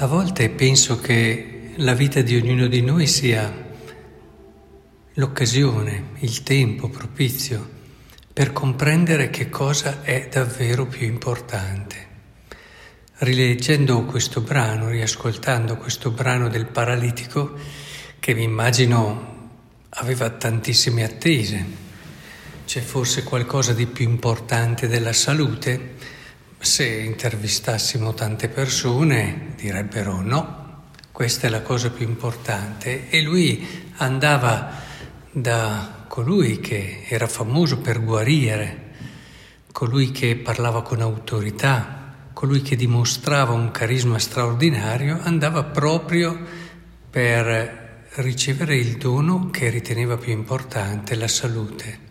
A volte penso che la vita di ognuno di noi sia l'occasione, il tempo propizio per comprendere che cosa è davvero più importante. Rileggendo questo brano, riascoltando questo brano del paralitico, che mi immagino aveva tantissime attese, c'è forse qualcosa di più importante della salute? Se intervistassimo tante persone direbbero no, questa è la cosa più importante e lui andava da colui che era famoso per guarire, colui che parlava con autorità, colui che dimostrava un carisma straordinario, andava proprio per ricevere il dono che riteneva più importante, la salute.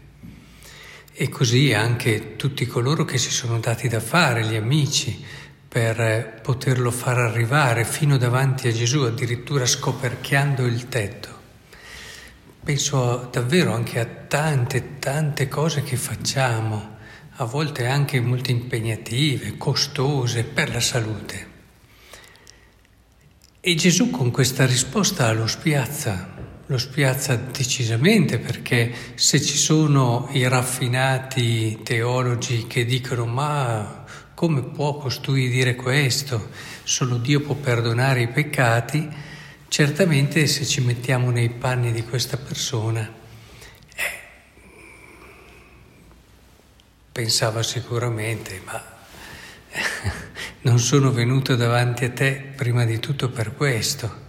E così anche tutti coloro che si sono dati da fare, gli amici, per poterlo far arrivare fino davanti a Gesù, addirittura scoperchiando il tetto. Penso davvero anche a tante, tante cose che facciamo, a volte anche molto impegnative, costose per la salute. E Gesù con questa risposta lo spiazza, lo spiazza decisamente perché se ci sono i raffinati teologi che dicono ma come può costui dire questo? Solo Dio può perdonare i peccati. Certamente se ci mettiamo nei panni di questa persona, eh, pensava sicuramente, ma non sono venuto davanti a te prima di tutto per questo.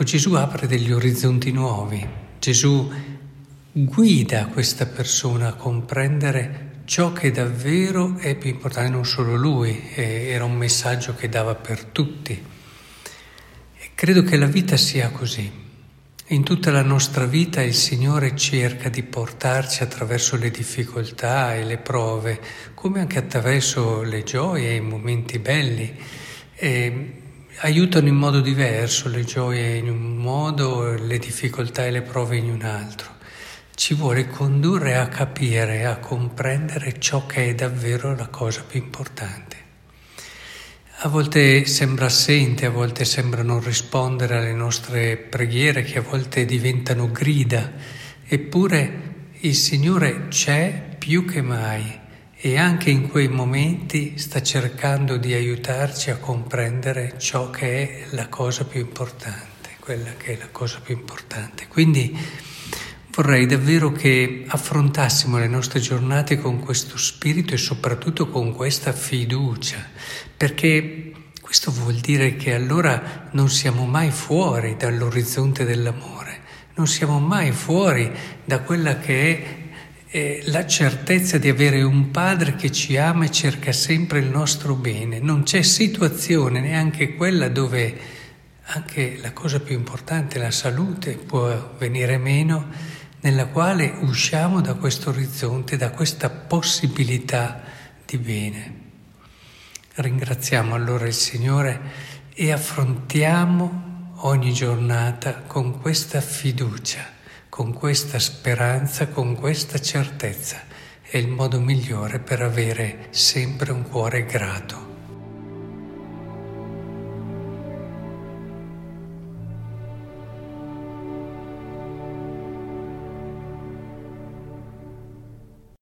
Ecco, Gesù apre degli orizzonti nuovi, Gesù guida questa persona a comprendere ciò che davvero è più importante, non solo lui, era un messaggio che dava per tutti. E credo che la vita sia così. In tutta la nostra vita il Signore cerca di portarci attraverso le difficoltà e le prove, come anche attraverso le gioie e i momenti belli. E aiutano in modo diverso, le gioie in un modo, le difficoltà e le prove in un altro. Ci vuole condurre a capire, a comprendere ciò che è davvero la cosa più importante. A volte sembra assente, a volte sembra non rispondere alle nostre preghiere, che a volte diventano grida, eppure il Signore c'è più che mai e anche in quei momenti sta cercando di aiutarci a comprendere ciò che è la cosa più importante, quella che è la cosa più importante. Quindi vorrei davvero che affrontassimo le nostre giornate con questo spirito e soprattutto con questa fiducia, perché questo vuol dire che allora non siamo mai fuori dall'orizzonte dell'amore, non siamo mai fuori da quella che è eh, la certezza di avere un padre che ci ama e cerca sempre il nostro bene. Non c'è situazione, neanche quella dove anche la cosa più importante, la salute, può venire meno, nella quale usciamo da questo orizzonte, da questa possibilità di bene. Ringraziamo allora il Signore e affrontiamo ogni giornata con questa fiducia con questa speranza, con questa certezza. È il modo migliore per avere sempre un cuore grato.